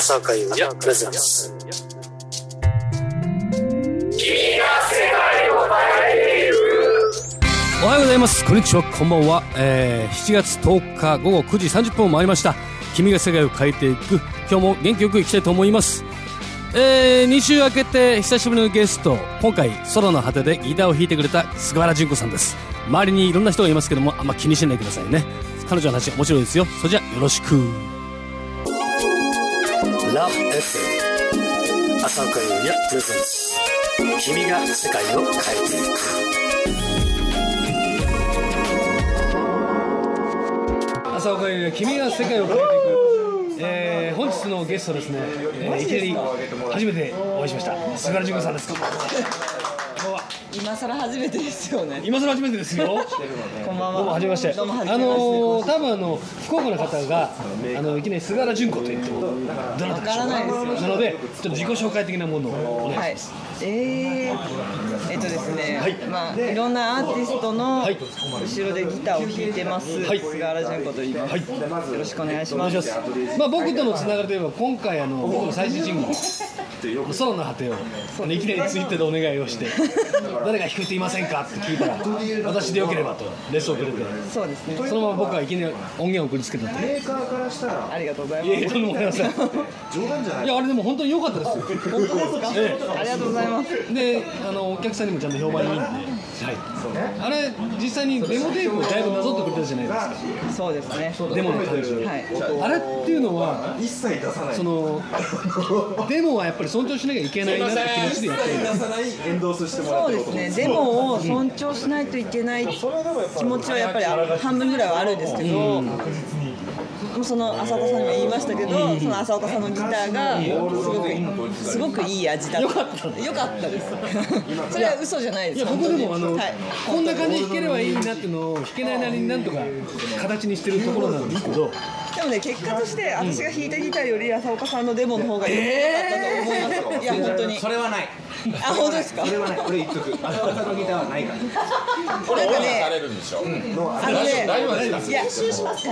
朝岡優也プレゼンツおはようございます。こんにちは。こんばんは、えー、7月10日午後9時30分を回りました。君が世界を変えていく。今日も元気よくいきたいと思います。えー、2週明けて久しぶりのゲスト。今回空の果てでギターを弾いてくれた菅原純子さんです。周りにいろんな人がいますけどもあんま気にしないでくださいね。彼女の話面白いですよ。それじゃよろしくラブ FM 朝岡優也プレゼンツ君が世界を変えていく。朝岡優也君が世界を変えていく。えー、本日のゲストですね、えー、いきなり初めてお会いしました。菅原淳子さんです。今更初めてですよね。今更初めてですよ こんばんは。どうも初めまして。どうも初めましてあのー、多分あの福岡の方があのいきなり菅原純子と言ってもどなたでしょうわからないですよなのでちょっと自己紹介的なものをお願いしはいます。。えー、えっとですね、はいまあいろんなアーティストのはい後ろでギターを弾いてます、はい菅原純子と言います。はいよろしくお願いします。ます。まあ僕とのつながりといえば今回あの僕の最新シングル空の果てをあのいきなりツイッターでお願いをして 誰が弾くって言いませんかって聞いたら私でよければとレッスンをくれてそうですね。そのまま僕はいきなり音源を送りつけたんで。ありがとうございいやいや、ます。とんでもございません。いや、あれでも本当に良かったですよ。本当ですか、えありがとうございます。で、あのお客さんにもちゃんと評判いいんで、はい。あれ実際にデモテープをだいぶなぞってくれたじゃないですか。そうですね。デモの感じ。はい。あれっていうのは一切出さないそのデモはやっぱり尊重しなきゃいけないなって気持ちでやってる。出さないエンドースしてもらっそうですね、デモを尊重しないといけない気持ちはやっぱり半分ぐらいはあるんですけど、もうその浅岡さんにも言いましたけど、その浅岡さんのギターがすごくすごくいい味だった。よかったよかったです。それは嘘じゃないです。いや僕でもあの、はい、こんな感じで弾ければいいなっていうのを弾けないなりになんとか形にしてるところなんですけど、でもね結果として私が弾いたギターより浅岡さんのデモの方が良かったと思います。いや本当に。それはない。あ本当ですか？それはない。俺言っとく。浅岡さんのギターはないから。なんかね。あのね、いや、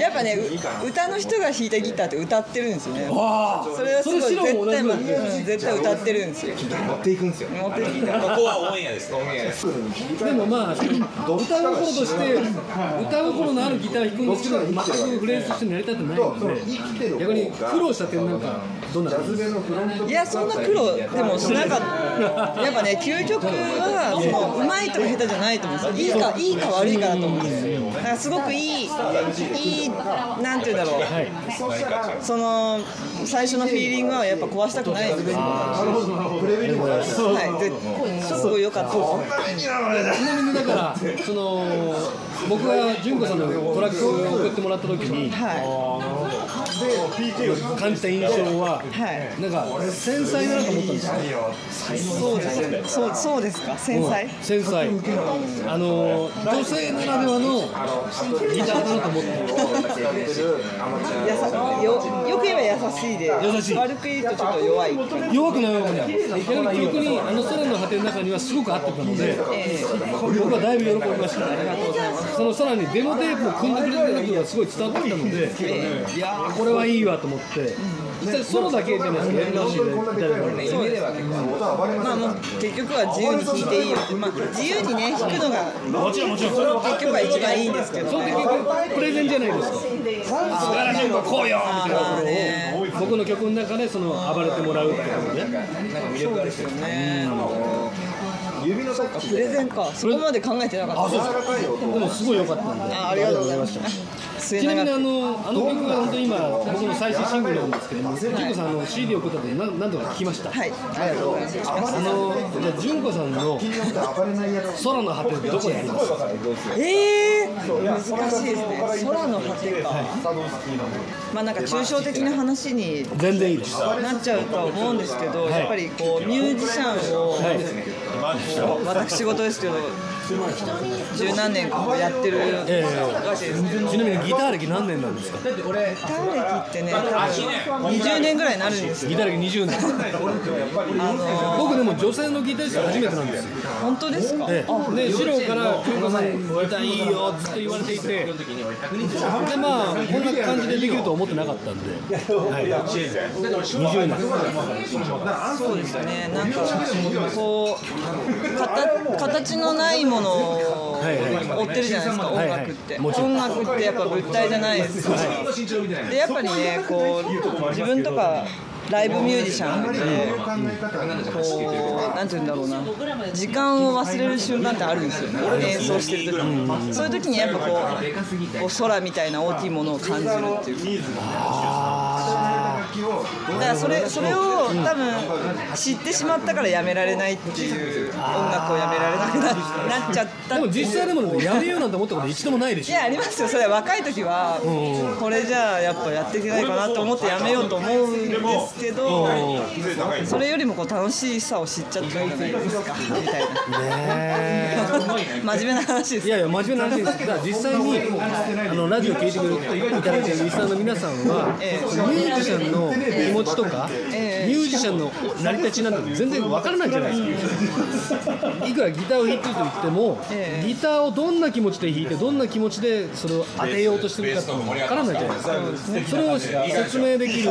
やっぱね、う歌の人が弾いたギターって歌ってるんですよね。わあ、それはすごい絶対、なんですねうん絶対歌ってるんですよ。持っていくんですよ。持ってきた。ここはオンエアですオンエアです。でもまあ歌心として歌心のあるギターを弾くんですけど全くフレーズとして成り立ってないので逆に苦労した点なんかいや、そんな苦労でもしなかった。やっぱね、究極は、その上手いとか下手じゃないと思うんですよ。いいか、いいか悪いかだと思うんですよ。だからすごくいい、いい、なんていうんだろう。その最初のフィーリングはやっぱ壊したくないんですよ。はい、ですごく良かった。ちなみにだからその僕が純子さんのトラックを送ってもらった時には感じた印象はい、はい。なんか繊細だなと思ったんですよそうですよね。そうそうですか。繊細。繊細あの女性ならではのギターだなと思ってやさよよく言えば優しいで、優しい悪く言うとちょっと弱い。弱くない弱くない逆にあの空の果ての中にはすごく合ってたのでええ僕はだいぶ喜びましたそのさらにデモテープを組んでくれてるのがすごい伝わってきたのでいやーこれはいいわと思って。実際ソロだけじゃないですかやり直しでいただいたのでそうです。まあもう結局は自由に弾いていいよって、まあ自由にね弾くのがもちろんもちろん。結局は一番いいんですけど。そのね。時プレゼンじゃないですか。素晴らしいのこうよみたいなまあねところを僕の曲の中でその暴れてもらうってことでそうですよね。そっかプレゼンか。そこまで考えてなかった。でもすごい良かったんであありがとうございました。末ちなみにあ。のあの曲が本当に今僕の最新シングルなんですけども純子さんあの CD を送った時何何度か聞きました？はい、ありがとうございます。あのじゃあ純子さんの空の果てってどこにあります？かええ難しいですね。空の果てか。まあなんか抽象的な話に全然いいですなっちゃうとは思うんですけど、やっぱりこうミュージシャンを、私事ですけど十何年かやってるえわけですけど、ちなみにギター歴何年なんですか？ギター歴ってね多分20年ぐらいになるんですよ。ギター歴20年。あの僕でも女性のギタリスト初めてなんですよ。本当ですか、ええ、で四郎から「京子さんギターいいよ」ずっと言われていて。でまあこんな感じでできると思ってなかったんで、はい、20年。そうですよね。なんかこう形形のないものをはいはい。追ってるじゃないですか、はいはい。音楽って、音楽ってやっぱ物体じゃないです。か、でやっぱりねこう自分とかライブミュージシャンってこうなんて言うんだろうな。時間を忘れる瞬間ってあるんですよね。演奏してる時に。そういう時にやっぱこうこう空みたいな大きいものを感じるっていう。だからそれそれを多分知ってしまったからやめられないっていう音楽をやめられなくななっちゃったでも実際でもやめようなんて思ったこと一度もないでしょ。いやありますよそれは若い時はこれじゃあやっぱやっていけないかなと思ってやめようと思うんですけどそれよりもこう楽しさを知っちゃったじゃないですかみたいねな。真面目な話です。いやいや真面目な話です。だから実際にあのラジオ聞いてくれていただいてるリスナーの皆さんは、ええ。ミュージシャンの気持ちとか、ええ。ミュージシャンの成り立ちなんて全然わからないじゃないですか。いくらギターを弾いてると言っても、ええ。ギターをどんな気持ちで弾いてどんな気持ちでそれを当てようとしてるかってわからないじゃないですか。それを説明できる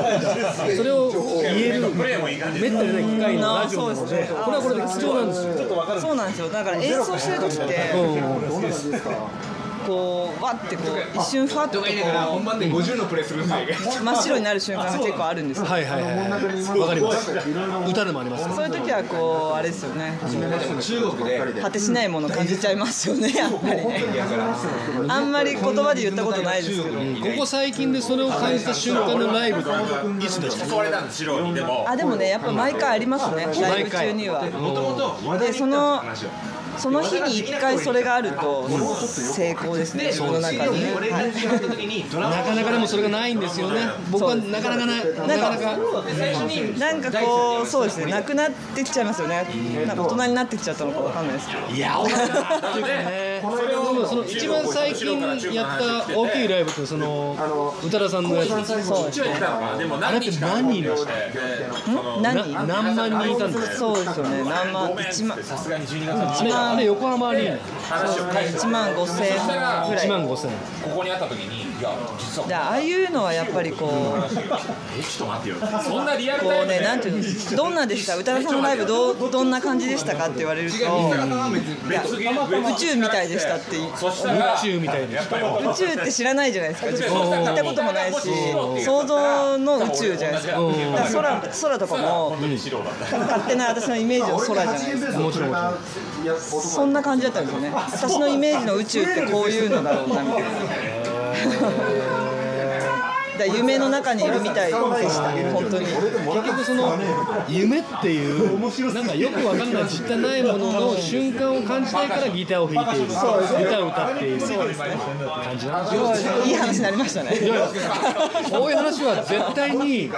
それを言えるめったにない機会のラジオなのでこれはこれで貴重なんですよ。そうなんですよ。だから演奏してる時ってこうわってこう一瞬ふわっとこ本番で50のプレイするんでう真っ白になる瞬間が結構あるんですよ。はいはいはい。はいわかります。歌でもありますそういう時はこうあれですよね。中国で果てしないもの感じちゃいますよねやっぱり。ねあんまり言葉で言ったことないですけど。ここ最近でそれを感じた瞬間のライブっていつでした誘われたんです白にでもあでもねやっぱ毎回ありますね。ライブ中には。でそのその日に一回それがあると成功ですね。自分の中に、はいなかなかでもそれがないんですよね。僕はなかなかないなかなか。なんかこうそうですね。なくなってきちゃいますよね。なんか大人になってきちゃったのかわかんないですけど。いやその一番最近やった大きいライブってその宇多田さんのやつ。そうです。ねでもあれって何人いました何な何万人いたんですかそうですよね。何万？1万？さすがに12月あれあれ横浜アリーナ話を返す1万5千円ぐら1い万5千。ここにあった時にああいうのはやっぱりこうえちょっと待ってよ。そんなリアルこうタイムで。ねなんていうのどんなでした？宇多田さんのライブどうどんな感じでしたかって言われるといや宇宙みたいでしたって宇宙みたいで宇宙って知らないじゃないですか自分。行ったこともないし想像の宇宙じゃないですか。空空とかも勝手な私のイメージの空じゃないですか。もちろんもちろんそんな感じだったんですよね。私のイメージの宇宙ってこういうのだろうなみたいな Yeah. 夢の中にいるみたい。でした本当に。結局その夢っていうなんかよくわかんない実体ないものの瞬間を感じたいからギターを弾いている歌を歌っている感じなんですよいい話になりましたね。こういう話は絶対にこ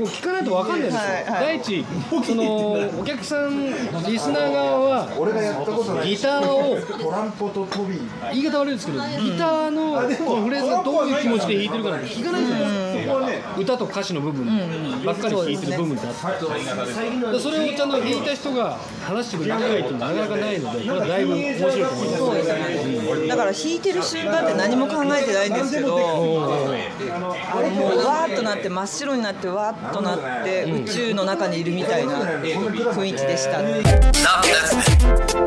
う聞かないとわかんないですよ、第一そのお客さんリスナー側はギターを言い方悪いですけどギターのこのフレーズがどういう気持ちで弾いてるかなんて聞かないじゃないですか、歌と歌詞の部分ばっかり弾いてる部分ってあって、でそれをちゃんと弾いた人が話してくれる機会っていうのはなかなかないのでこれはだいぶ面白いと思います。そうですねだから弾いてる瞬間って何も考えてないんですけどもうわーっとなって真っ白になってわーっとなって宇宙の中にいるみたいな雰囲気でした。な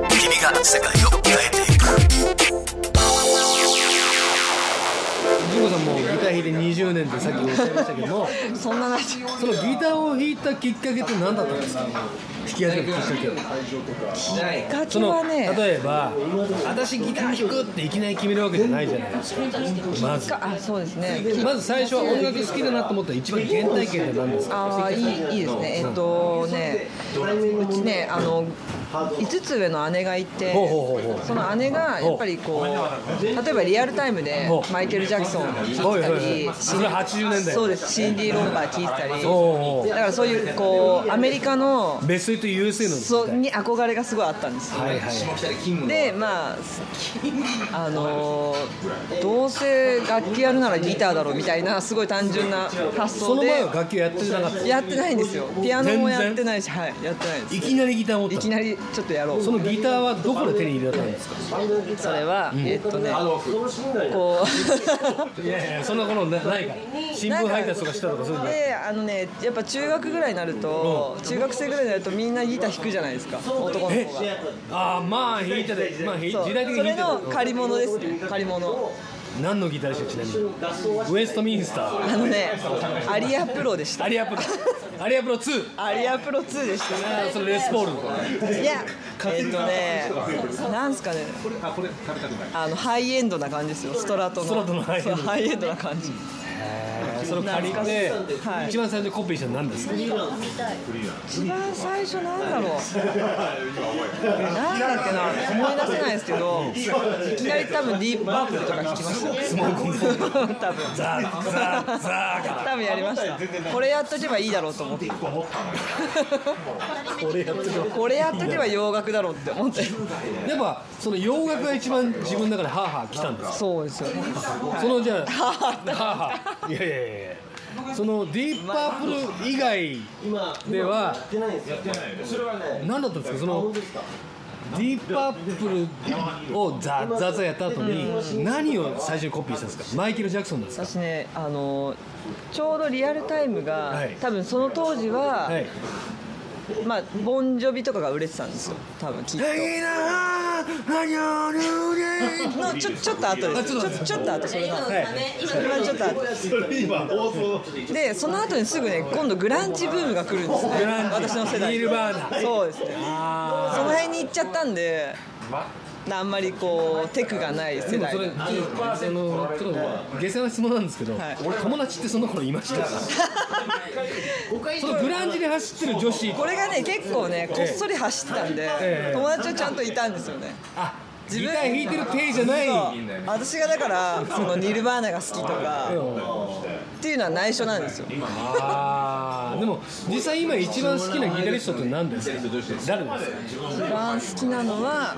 君が世界を変えていく。ジさんもギター弾いて20年ってさっきおっしゃいましたけども そんな話。そのギターを弾いたきっかけって何だったんですか？弾き始めたきっかけきっかそのけはね例えば私ギター弾くっていきなり決めるわけじゃないじゃないですか。まず。あそうですね。まず最初は音楽好きだなと思ったら一番原体験って何ですか？ああいいいいですね。えっとねうちねあの5つ上の姉がいてその姉がやっぱりこう例えばリアルタイムでマイケル・ジャクソン聴いてたりはい。それ80年代。そうです。シンディ・ロンバー聴いてたりだからそういうこうアメリカのベスト8 USA のそうに憧れがすごいあったんですよ。はいはい。でまああのーどうせ楽器やるならギターだろうみたいなすごい単純な発その想で前は楽器やってなかった。やってないんですよ。ピアノもやってないしはいやってないです。いきなりギター持ったいきなりちょっとやろう。そのギターはどこで手に入れたんですか？それは、えっとねこう いやいやそんなことなないから。新聞配達とかしたとかそういうのであのねやっぱ中学ぐらいになると、中学生ぐらいになるとみんなギター弾くじゃないですか男のえ子が。ああまあ弾いててまあ時代的にそれ弾いてたの借り物ですね。借り物。何のギターでした？ちなみに。ウエストミンスターあのねアリアプロでした。アリアプロアリアプロ2アリアプロ2でしたあーそれレスポールいやえっとねなんすかね。あのハイエンドな感じですよ。ストラトの。ストラトのハイエンド。そうハイエンドな感じそれを借りて、はい。一番最初にコピーしたの何ですか？一番最初なんだろう。だっけな思い出せないですけどいきなり多分ディープパープルとか弾きましたよ。スモークン 多分。ザーザーザーか多分やりました。これやっとけばいいだろうと思って。これやっとけば。洋楽だろうって思って。やっぱその洋楽が一番自分の中でハーハー来たんですそうですよ。そのじゃあハーハー。いやいやいやいやそのディープパープル以外では何だったんですか？そのディープパープルをザッザッザやった後に何を最初にコピーしたんですか？マイケル・ジャクソンですか？私ねあのちょうどリアルタイムが、はい。多分その当時は、はいまあボンジョビとかが売れてたんですよ。多分きっと。いいなあ何をルー。の ちょちょっと後で。すちょあちょっとちょっと後それが、はい。それはちょっと後で。その後にすぐね今度グランジブームが来るんですね。私の世代ニールバーナー。そうですね。あその辺に行っちゃったんであんまりこうテクがない世代で。もそれちょっとあのちょっと下世話な質問なんですけど、はい。俺友達ってその頃いましたそのグランジで走ってる女子。これがね結構ねこっそり走ってたんで、ええ。友達はちゃんといたんですよね。あギター弾いてる体じゃない。私がだからそのニルバーナが好きとかっていうのは内緒なんですよ。でも実際今一番好きなギタリストって何ですか？誰ですか？一番好きなのは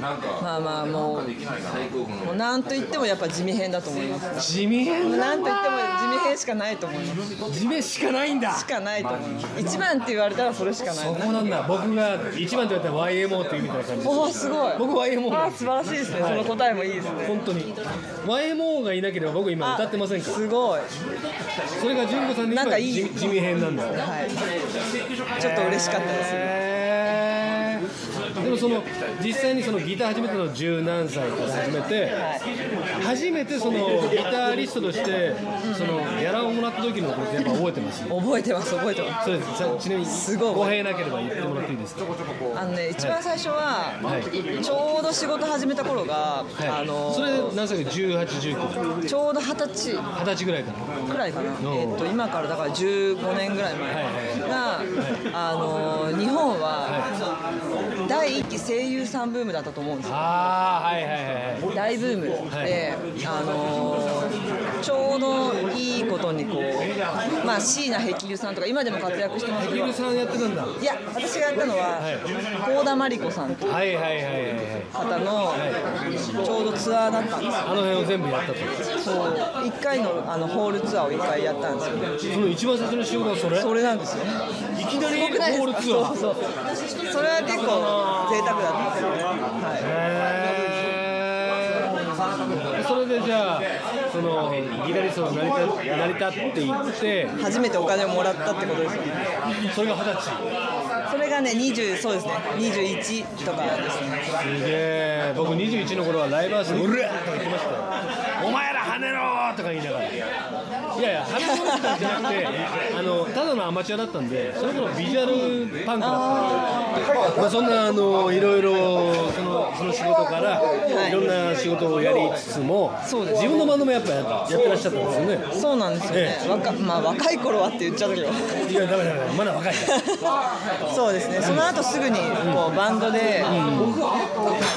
まあまあもうもうなんと言ってもやっぱ地味編だと思います。地味編なんと言っても地味編しかないと思います。地味しかないんだ。しかないと思います。一番って言われたらそれしかない。そこなんだ。僕が一番と言われたら YMO っていうみたいな感じです。おおすごい。僕 YMO あ素晴らしいですね。その答えもいいですね。本当に。YMO がいなければ僕今歌ってませんから。すごい。それが純子さんに今なんかいい。地地味編なんですよ。はい。ちょっと嬉しかったです。へーでもその実際にそのギター始めたのは十何歳から始めて、初めてそのギタリストとしてそのギャラをもらった時のことやっぱ覚えてます？覚えてます覚えてます。そうです。さちなみにすごい。語弊なければ言ってもらっていいですか？あのね一番最初は、はい。ちょうど仕事始めた頃が、はい。あのそれ何歳？か1819ちょうど二十歳。二十歳ぐらいから？くらいかな、んえっと今からだから15年ぐらい前が、あの日本は第一期声優さんブームだったと思うんですよ。ああはいはいはいはい。大ブームで、あのちょうどいいことにこうまあ椎名碧流さんとか今でも活躍してますけど。ヒルさんやってたんだ。はいや私がやったのは幸田真理子さんといういはいはいはいはい。方のちょうどツアーだったんですよ。あの辺を全部やったと。そう。1回のあのホールツアーを1回やったんですよその一番最初の仕事はそれ？それなんですよ。いきなりホールツアー。そうそう。それは結構贅沢だったんですよね、はへーそれでじゃあそのギタリストが成り立成り立っていってい、初めてお金をもらったってことですよね。それが二十歳。それがね20そうですね。21とかですね。すげえ。僕21の頃はライブハウスで「うるー!」とか言ってましたよ「お前ら跳ねろ!」とか言いながらいやいや花物したんじゃなくてあのただのアマチュアだったんでその頃ビジュアルパンクだったんで。まあそんなあのいろいろそのその仕事からい。ろんな仕事をやりつつも、そうです。自分のバンドもやっぱややってらっしゃったんですよね。そうなんですよね、若まあ、若い頃はって言っちゃったけど。いやダメダメダメまだ若い。そうですね。その後すぐにこうバンドで、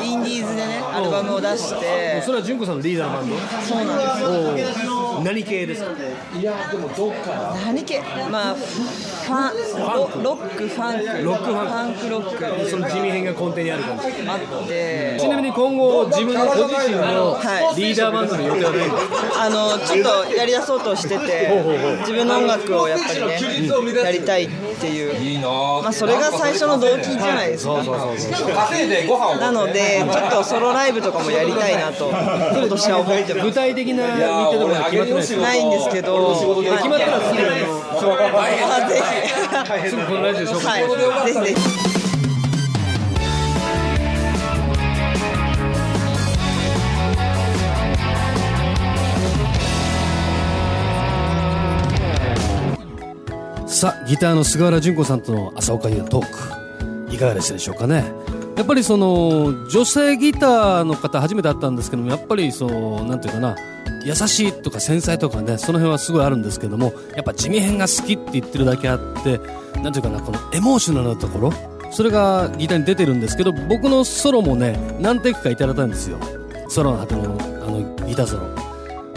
インディーズでねアルバムを出して。それは純子さんのリーダーのバンド？そうなんですよ。何系ですか？何系？まあファンクロックロックファンク。ロックファンクファンクロック。その地味編が根底にある感じ。あって。ちなみに今後自分のご自身のはい。リーダーバンドの予定はないんですかあのちょっとやりだそうとしてて自分の音楽をやっぱりねやりたいっていう。いいな。まあそれが最初の動機じゃないですか。稼いでご飯をなのでちょっとソロライブとかもやりたいなと今年は思ってま具す体的な日程とか決まってないですか？ないんで。決まったらすぐあぜひすぐこのラジオ紹介はいぜひぜひさあギターの菅原純子さんとの朝岡優のトークいかがでしたでしょうかね？やっぱりその女性ギターの方初めて会ったんですけどもやっぱりそうなんていうかな優しいとか繊細とかねその辺はすごいあるんですけどもやっぱ地味編が好きって言ってるだけあってなんていうかなこのエモーショナルなところそれがギターに出てるんですけど僕のソロもね何テイクかいただいたんですよ。ソロの果てのあのギターソロ。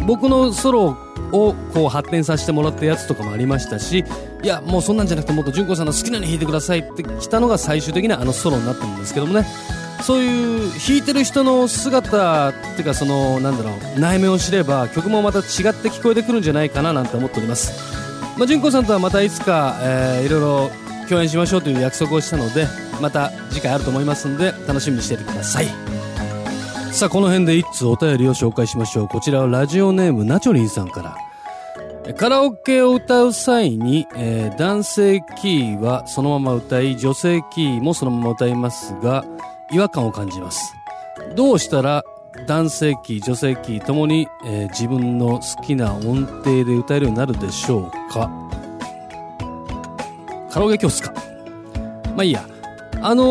僕のソロをこう発展させてもらったやつとかもありましたしいやもうそんなんじゃなくてもっと純子さんの好きなように弾いてくださいって来たのが最終的にはあのソロになってるんですけどもね。そういう弾いてる人の姿っていうかそのなんだろう内面を知れば曲もまた違って聞こえてくるんじゃないかななんて思っております。まあ純子さんとはまたいつか、えーいろいろ共演しましょうという約束をしたのでまた次回あると思いますので楽しみにしていてください。さあこの辺で一通お便りを紹介しましょう。こちらはラジオネームナチョリンさんから。カラオケを歌う際に、えー男性キーはそのまま歌い女性キーもそのまま歌いますが違和感を感じます。どうしたら男性キー女性キーともに、えー自分の好きな音程で歌えるようになるでしょうか？カラオケ教室か。まあいいや。あの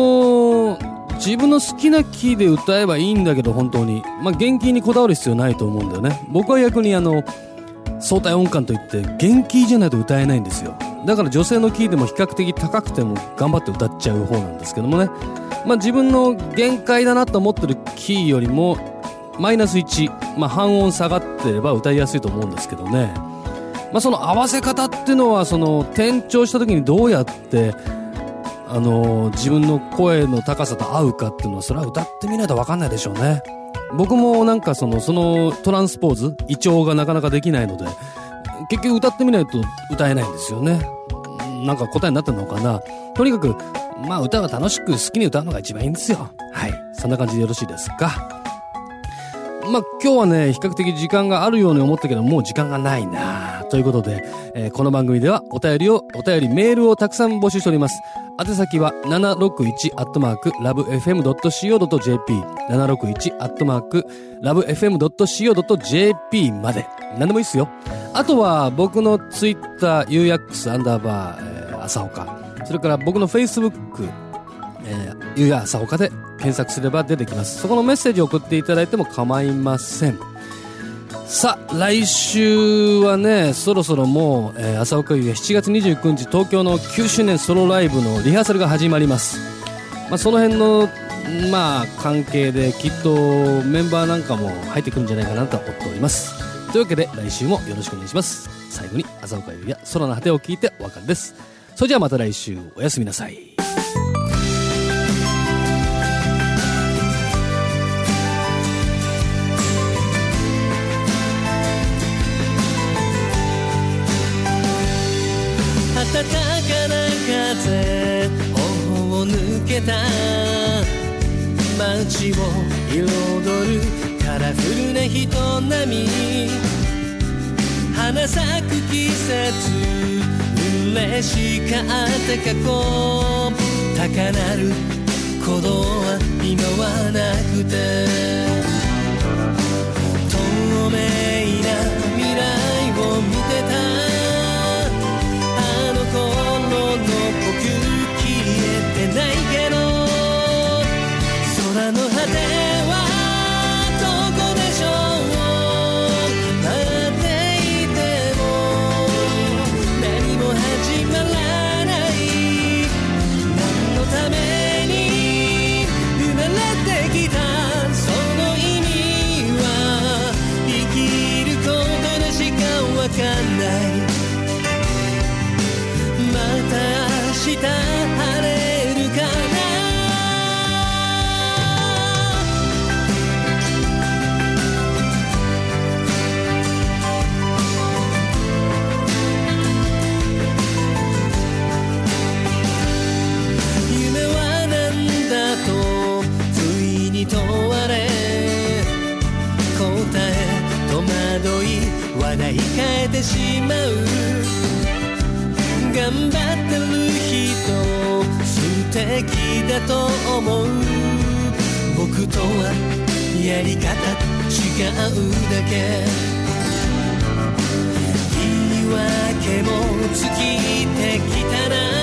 ー自分の好きなキーで歌えばいいんだけど本当に。まあ元気にこだわる必要ないと思うんだよね。僕は逆にあの相対音感といって元気じゃないと歌えないんですよ。だから女性のキーでも比較的高くても頑張って歌っちゃう方なんですけどもね。まあ自分の限界だなと思ってるキーよりもマイナス1、まあ、半音下がってれば歌いやすいと思うんですけどね。まあその合わせ方っていうのはその転調した時にどうやってあの自分の声の高さと合うかっていうのはそれは歌ってみないと分かんないでしょうね。僕もなんかそのそのトランスポーズ胃腸がなかなかできないので結局歌ってみないと歌えないんですよね。なんか答えになってるのかな。とにかくまあ歌は楽しく好きに歌うのが一番いいんですよはいそんな感じでよろしいですか？まあ今日はね、比較的時間があるように思ったけど、もう時間がないなということで、えーこの番組ではお便りを、お便りメールをたくさん募集しております。宛先は761アットマーク、ラブ FM.co.jp、761アットマーク、ラブ FM.co.jp まで。何でもいいですよ。あとは僕のツイッター、UX アンダーバー、えー、朝岡。それから僕の Facebook、え、ゆうや朝岡で検索すれば出てきます。そこのメッセージを送っていただいても構いません。さあ、来週はね、そろそろもう、えー、朝岡優也7月29日東京の9周年ソロライブのリハーサルが始まります。まあ、その辺の、まあ、関係できっとメンバーなんかも入ってくるんじゃないかなと思っております。というわけで来週もよろしくお願いします。最後に朝岡優也空の果てを聞いてお別れです。それじゃまた来週。おやすみなさい。暖かな風頬を抜けた街を彩るカラフルな人並み。花咲く季節。嬉しかった過去高鳴る鼓動は今はなくて。透明な未来を見てた。あの頃の僕消えてないけど空の果て頑張ってる人素敵だと思う僕とはやり方違うだけ言い訳も尽きてきたな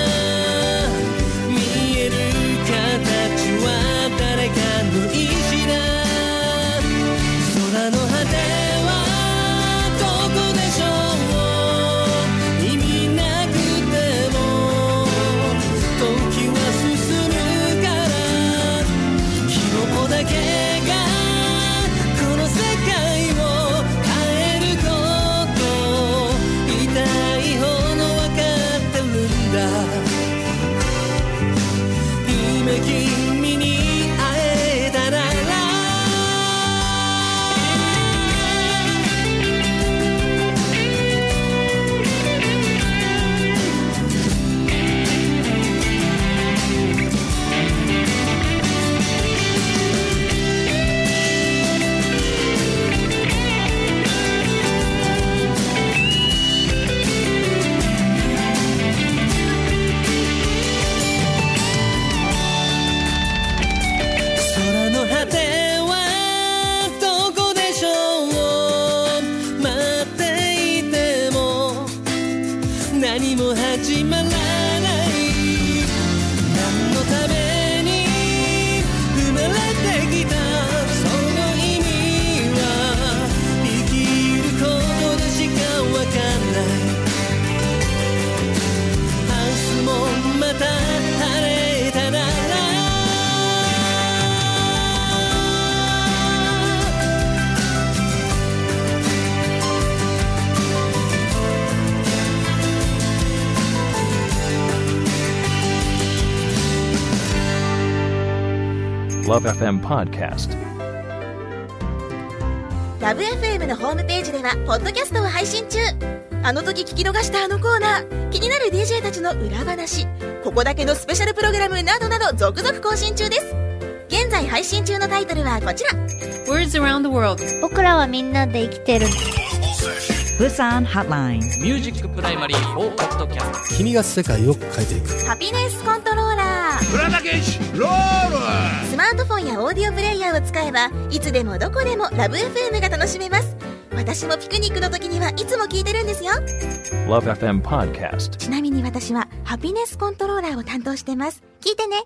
ー LoveFM Podcast. Love FM のホームページではポッドキャストを配信中。あの時聞き逃したあのコーナー。気になる DJ たちの裏話。ここだけのスペシャルプログラムなどなど続々更新中です。現在配信中のタイトルはこちら。Words around the world. 僕らはみんなで生きてる。釜山ホットラインミュージックプライマリー4ポッドキャスト君が世界を変えていく。ハピネスコントローラープラダケシロール。スマートフォンやオーディオプレイヤーを使えばいつでもどこでもラブ f m が楽しめます。私もピクニックの時にはいつも聞いてるんですよ。LoveFM Podcast ちなみに私はハピネスコントローラーを担当してます。聞いてね